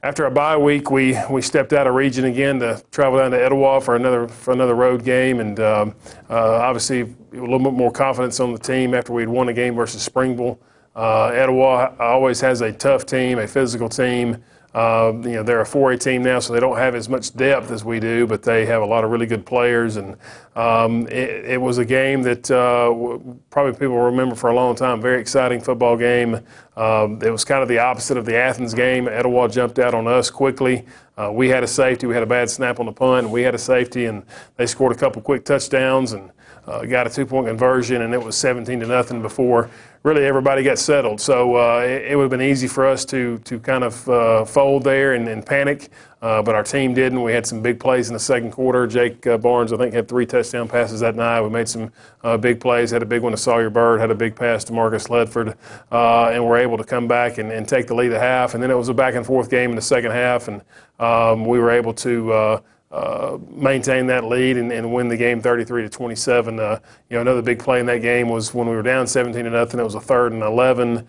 After a bye week, we, we stepped out of region again to travel down to Etowah for another for another road game, and um, uh, obviously a little bit more confidence on the team after we'd won a game versus Springville. Uh, Etowah always has a tough team, a physical team. Uh, you know, they're a 4A team now, so they don't have as much depth as we do, but they have a lot of really good players. And um, it, it, was a game that uh, probably people will remember for a long time. Very exciting football game. Um, it was kind of the opposite of the Athens game. Etowah jumped out on us quickly. Uh, we had a safety. We had a bad snap on the punt, we had a safety, and they scored a couple quick touchdowns and uh, got a two-point conversion, and it was 17 to nothing before really everybody got settled. So uh, it, it, would have been easy for us to to kind of uh, fold there and, and panic, uh, but our team didn't. We had some big plays in the second quarter. Jake uh, Barnes, I think, had three touchdown passes that night. We made some uh, big plays. Had a big one to Sawyer Burt. Had a big pass to Marcus Ledford, and were able to come back and, and, take the lead at half. And then it was a back and forth game in the second half, and um, we were able to uh, maintain that lead and, and, win the game 33 to 27. Uh, you know, another big play in that game was when we were down 17 to nothing. It was a third and 11,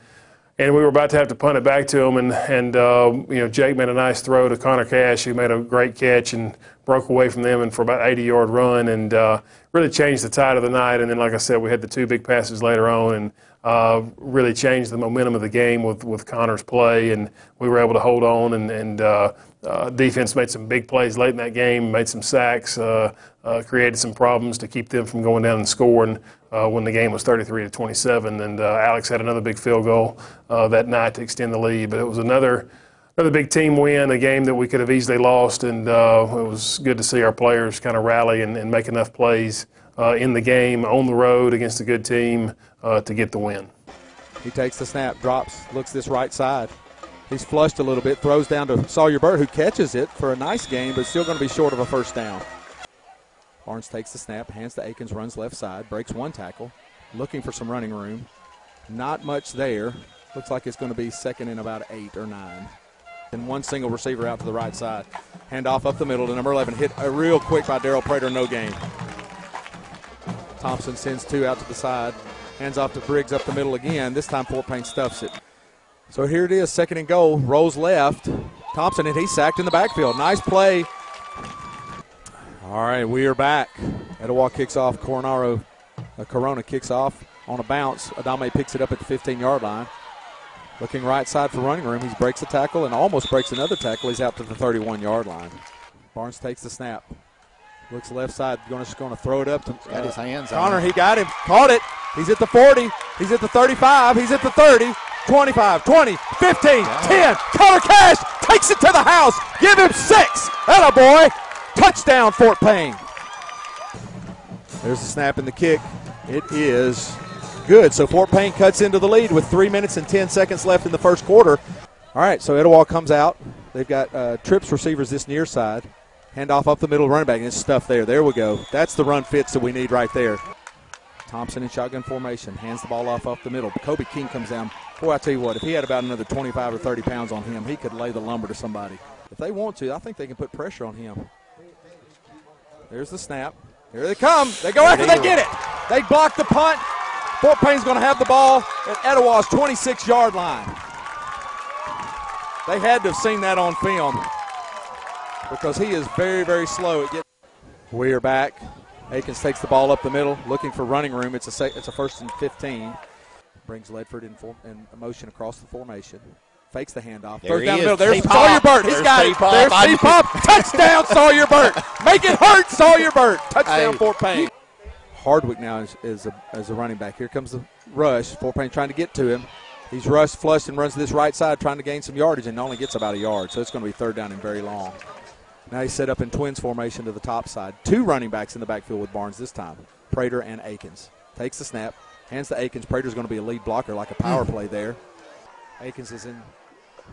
and we were about to have to punt it back to them. And and uh, you know, Jake made a nice throw to Connor Cash, who made a great catch and broke away from them and for about 80 yard run and uh, really changed the tide of the night. And then, like I said, we had the two big passes later on and. Uh, really changed the momentum of the game with, with Connor's play, and we were able to hold on and, and uh, uh, defense made some big plays late in that game, made some sacks, uh, uh, created some problems to keep them from going down and scoring uh, when the game was 33 to 27. And uh, Alex had another big field goal uh, that night to extend the lead. But it was another another big team win, a game that we could have easily lost. And it was good to see our players kind of rally and, and make enough plays in the game on the road against a good team to get the win. He takes the snap, drops, looks this right side. He's flushed a little bit, throws down to Sawyer Burt, who catches it for a nice game, but still going to be short of a first down. Barnes takes the snap, hands to Akins, runs left side, breaks one tackle, looking for some running room. Not much there. Looks like it's going to be second and about eight or nine. And one single receiver out to the right side. Hand off up the middle to number 11. Hit a real quick by Daryl Prater, no gain. Thompson sends two out to the side. Hands off to Briggs up the middle again. This time Fort Payne stuffs it. So here it is, second and goal. Rolls left. Thompson, and he's sacked in the backfield. Nice play. All right, we are back. Etowah kicks off. Coronaro, uh, Corona kicks off on a bounce. Adame picks it up at the 15 yard line. Looking right side for running room. He breaks a tackle and almost breaks another tackle. He's out to the 31 yard line. Barnes takes the snap. Looks left side, going to, going to throw it up to got his hands Connor. He got him, caught it. He's at the 40. He's at the 35. He's at the 30. 25, 20, 15, 10. Connor Cash takes it to the house. Give him six. That a boy. Touchdown, Fort Payne. There's the snap and the kick. It is good. So Fort Payne cuts into the lead with three minutes and 10 seconds left in the first quarter. All right, so Etowah comes out. They've got uh, trips receivers this near side. Hand off up the middle, running back. And it's stuff there. There we go. That's the run fits that we need right there. Thompson in shotgun formation. Hands the ball off up the middle. Kobe King comes down. Boy, I tell you what, if he had about another 25 or 30 pounds on him, he could lay the lumber to somebody. If they want to, I think they can put pressure on him. There's the snap. Here they come. They go after they get it. They block the punt. Fort Payne's going to have the ball at Etowah's 26 yard line. They had to have seen that on film because he is very, very slow at getting. We're back. Akins takes the ball up the middle, looking for running room. It's a it's a first and 15. Brings Ledford in, for, in motion across the formation. Fakes the handoff. There down the middle. There's Sawyer Burt. He's got it. There's C-Pop. Touchdown, Sawyer Burt. Make it hurt, Sawyer Burt. Touchdown, Fort Payne. Hardwick now is, is, a, as a running back. Here comes the rush. Fort Payne trying to get to him. He's rushed, flushed, and runs to this right side trying to gain some yardage and only gets about a yard. So it's going to be third down and very long. Now he's set up in twins formation to the top side. Two running backs in the backfield with Barnes this time. Prater and Akins. Takes the snap, hands to Akins. Prater's going to be a lead blocker like a power mm-hmm. play there. Akins is in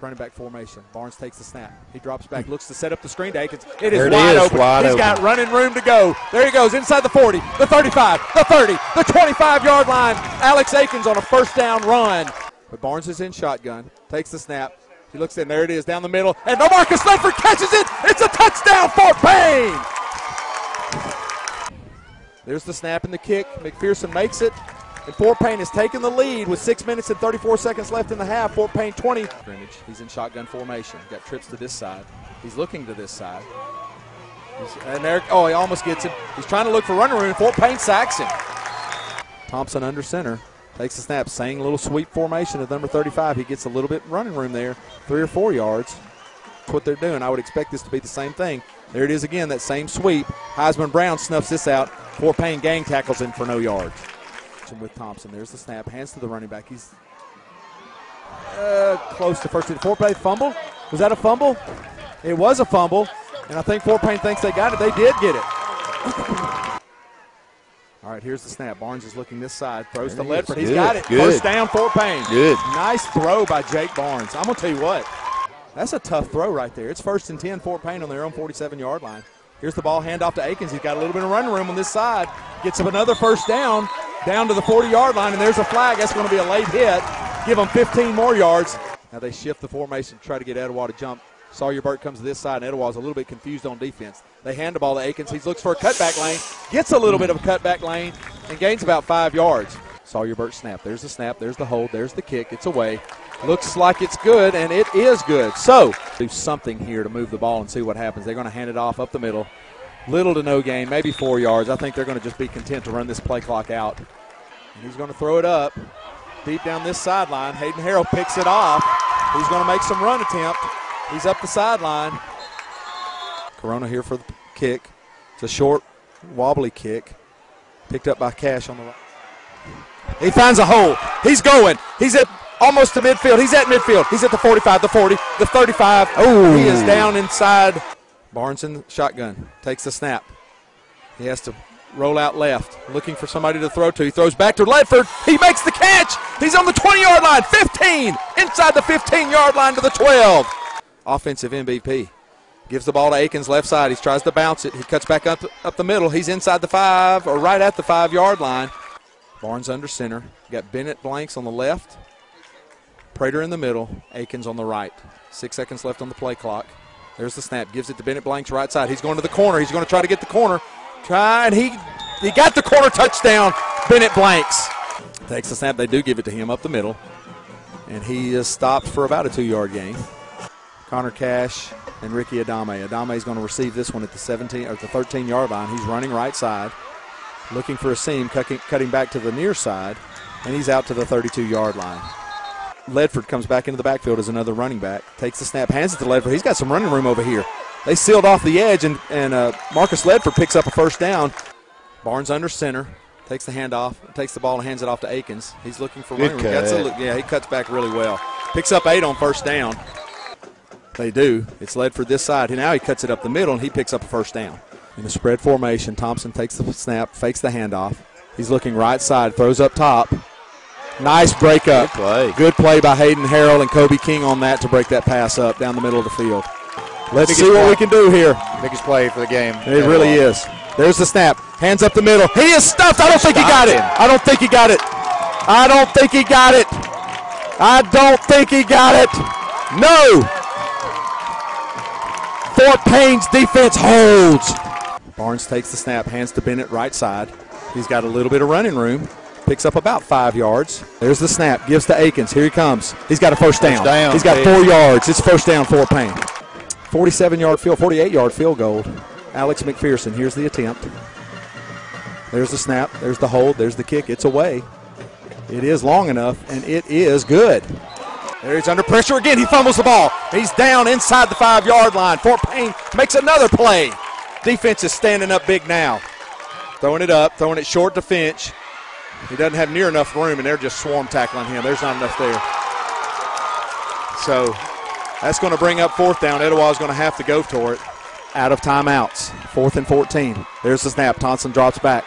running back formation. Barnes takes the snap. He drops back, looks to set up the screen to Akins. It is it wide is, open. Wide He's open. got running room to go. There he goes inside the 40, the 35, the 30, the 25 yard line. Alex Akins on a first down run. But Barnes is in shotgun, takes the snap, he looks in. There it is down the middle. And Marcus Ledford catches it. It's a touchdown, Fort Payne. There's the snap and the kick. McPherson makes it. And Fort Payne has taken the lead with six minutes and 34 seconds left in the half. Fort Payne 20. Scrimmage. He's in shotgun formation. Got trips to this side. He's looking to this side. He's, and there, oh, he almost gets it. He's trying to look for running room. Fort Payne sacks him. Thompson under center. Takes the snap, saying little sweep formation at number 35. He gets a little bit running room there, three or four yards. That's what they're doing. I would expect this to be the same thing. There it is again, that same sweep. Heisman Brown snuffs this out. Fort Payne gang tackles in for no yards. With Thompson, there's the snap, hands to the running back. He's uh, close to first. Did Fort Payne fumble? Was that a fumble? It was a fumble, and I think Fort Payne thinks they got it. They did get it. All right, here's the snap. Barnes is looking this side. Throws to Ledford. He's Good, got it. good. First down, Fort Payne. Good. Nice throw by Jake Barnes. I'm going to tell you what. That's a tough throw right there. It's first and 10, Fort Payne on their own 47 yard line. Here's the ball, handoff to Akins. He's got a little bit of running room on this side. Gets him another first down, down to the 40 yard line, and there's a flag. That's going to be a late hit. Give them 15 more yards. Now they shift the formation try to get Etowah to jump. Sawyer Burt comes to this side, and Etowah's a little bit confused on defense. They hand the ball to Akins. He looks for a cutback lane, gets a little bit of a cutback lane, and gains about five yards. Sawyer Burt snap. There's the snap. There's the hold. There's the kick. It's away. Looks like it's good, and it is good. So, do something here to move the ball and see what happens. They're going to hand it off up the middle. Little to no gain, maybe four yards. I think they're going to just be content to run this play clock out. And he's going to throw it up deep down this sideline. Hayden Harrell picks it off. He's going to make some run attempt. He's up the sideline. Corona here for the kick. It's a short, wobbly kick. Picked up by Cash on the right. He finds a hole. He's going. He's at almost to midfield. He's at midfield. He's at the 45, the 40, the 35. Oh, he is down inside. Barnes in the shotgun. Takes the snap. He has to roll out left, looking for somebody to throw to. He throws back to Ledford. He makes the catch. He's on the 20 yard line, 15, inside the 15 yard line to the 12. Offensive MVP. Gives the ball to Akins left side. He tries to bounce it. He cuts back up, up the middle. He's inside the five or right at the five yard line. Barnes under center. Got Bennett Blanks on the left. Prater in the middle. Akins on the right. Six seconds left on the play clock. There's the snap. Gives it to Bennett Blanks right side. He's going to the corner. He's going to try to get the corner. Try and he he got the corner touchdown. Bennett Blanks takes the snap. They do give it to him up the middle, and he is stopped for about a two-yard gain. Connor Cash and Ricky Adame. Adame is going to receive this one at the 17 or the 13-yard line. He's running right side, looking for a seam, cutting, cutting back to the near side, and he's out to the 32-yard line. Ledford comes back into the backfield as another running back. Takes the snap, hands it to Ledford. He's got some running room over here. They sealed off the edge, and, and uh, Marcus Ledford picks up a first down. Barnes under center. Takes the handoff, takes the ball and hands it off to Akins. He's looking for running room. Gets a cut. look- yeah, he cuts back really well. Picks up eight on first down. They do. It's Ledford this side. And now he cuts it up the middle, and he picks up a first down. In the spread formation, Thompson takes the snap, fakes the handoff. He's looking right side, throws up top. Nice breakup. Good play. Good play by Hayden Harrell and Kobe King on that to break that pass up down the middle of the field. Let's Biggest see what play. we can do here. Biggest play for the game. It really is. There's the snap. Hands up the middle. He is stuffed. I don't think he got it. I don't think he got it. I don't think he got it. I don't think he got it. No. Fort Payne's defense holds. Barnes takes the snap, hands to Bennett right side. He's got a little bit of running room. Picks up about five yards. There's the snap. Gives to Akins. Here he comes. He's got a first down. down, He's got four yards. It's first down, Fort Payne. 47 yard field, 48 yard field goal. Alex McPherson. Here's the attempt. There's the snap. There's the hold. There's the kick. It's away. It is long enough, and it is good. There he's under pressure again. He fumbles the ball. He's down inside the five yard line. Fort Payne makes another play. Defense is standing up big now. Throwing it up, throwing it short to Finch. He doesn't have near enough room, and they're just swarm tackling him. There's not enough there. So that's going to bring up fourth down. Etowah is going to have to go for it. Out of timeouts. Fourth and 14. There's the snap. Thompson drops back.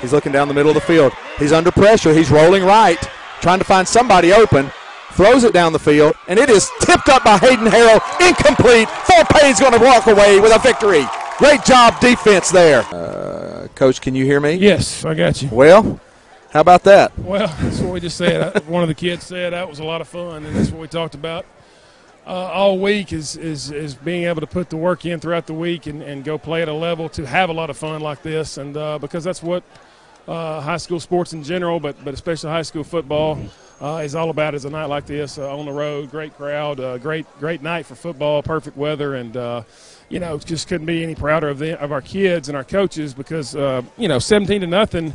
He's looking down the middle of the field. He's under pressure. He's rolling right, trying to find somebody open. Throws it down the field, and it is tipped up by Hayden Harrell. Incomplete. Fort Payne's going to walk away with a victory. Great job defense there. Uh, Coach, can you hear me? Yes, I got you. Well, how about that? Well, that's what we just said. One of the kids said that was a lot of fun, and that's what we talked about uh, all week is, is is being able to put the work in throughout the week and, and go play at a level to have a lot of fun like this, and uh, because that's what uh, high school sports in general, but but especially high school football. Uh, is all about is a night like this uh, on the road, great crowd, uh, great great night for football, perfect weather, and uh, you know just couldn't be any prouder of the, of our kids and our coaches because uh, you know 17 to nothing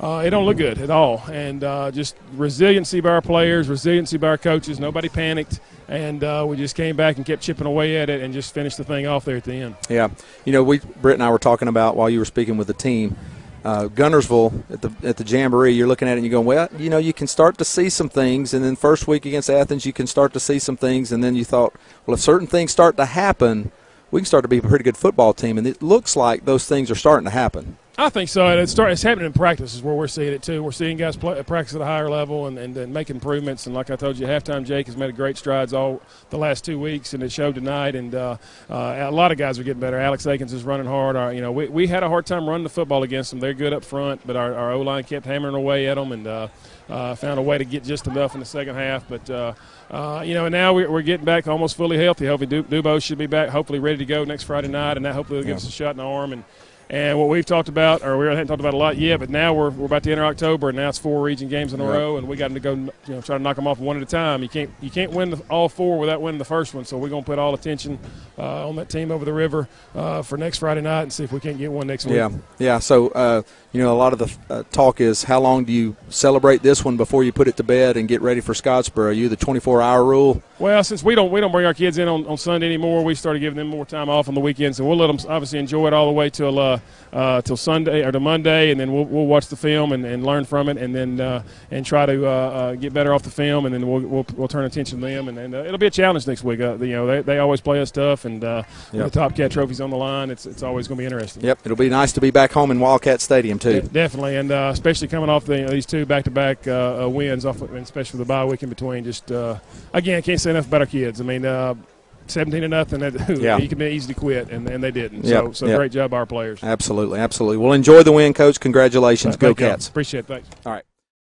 uh, it don't look good at all. And uh, just resiliency by our players, resiliency by our coaches. Nobody panicked, and uh, we just came back and kept chipping away at it and just finished the thing off there at the end. Yeah, you know, we Britt and I were talking about while you were speaking with the team. Uh, Guntersville at the at the jamboree, you're looking at it and you're going, well, you know, you can start to see some things, and then first week against Athens, you can start to see some things, and then you thought, well, if certain things start to happen, we can start to be a pretty good football team, and it looks like those things are starting to happen. I think so. And it's, start, it's happening in practice is where we're seeing it too. We're seeing guys play, practice at a higher level and, and, and make improvements. And like I told you, halftime Jake has made great strides all the last two weeks, and it showed tonight. And uh, uh, a lot of guys are getting better. Alex Akins is running hard. Our, you know, we, we had a hard time running the football against them. They're good up front, but our, our O line kept hammering away at them and uh, uh, found a way to get just enough in the second half. But uh, uh, you know, and now we're, we're getting back almost fully healthy. Hopefully, Du- Dubose should be back, hopefully ready to go next Friday night, and that hopefully will give us a shot in the arm. And and what we've talked about, or we haven't talked about a lot yet, but now we're, we're about to enter October, and now it's four region games in a Right. row, and we got to go, you know, try to knock them off one at a time. You can't you can't win the, all four without winning the first one. So we're going to put all attention uh, on that team over the river uh, for next Friday night, and see if we can't get one next week. Yeah, yeah. So, uh, you know, a lot of the uh, talk is how long do you celebrate this one before you put it to bed and get ready for Scottsboro? Are you the 24-hour rule? Well, since we don't we don't bring our kids in on, on Sunday anymore, we started giving them more time off on the weekends, and we'll let them obviously enjoy it all the way till uh, uh, till Sunday or to Monday, and then we'll, we'll watch the film and, and learn from it, and then uh, and try to uh, uh, get better off the film, and then we'll we'll, we'll turn attention to them, and, and uh, it'll be a challenge next week. Uh, you know, they, they always play us tough, and uh, Yep. the Top Cat trophies on the line, it's it's always going to be interesting. Yep. It'll be nice to be back home in Wildcat Stadium too. De- Definitely, and uh, especially coming off the, these two back-to-back uh, uh, wins, off, and especially the bye week in between. Just uh, again, can't say enough about our kids. I mean, uh, seventeen to nothing. That, Yeah. you can be easy to quit, and, and they didn't. Yep, So, so yep. great job, our players. Absolutely, absolutely. Well, enjoy the win, Coach. Congratulations. Go Thank y'all. Cats. Appreciate it. Thanks. All right.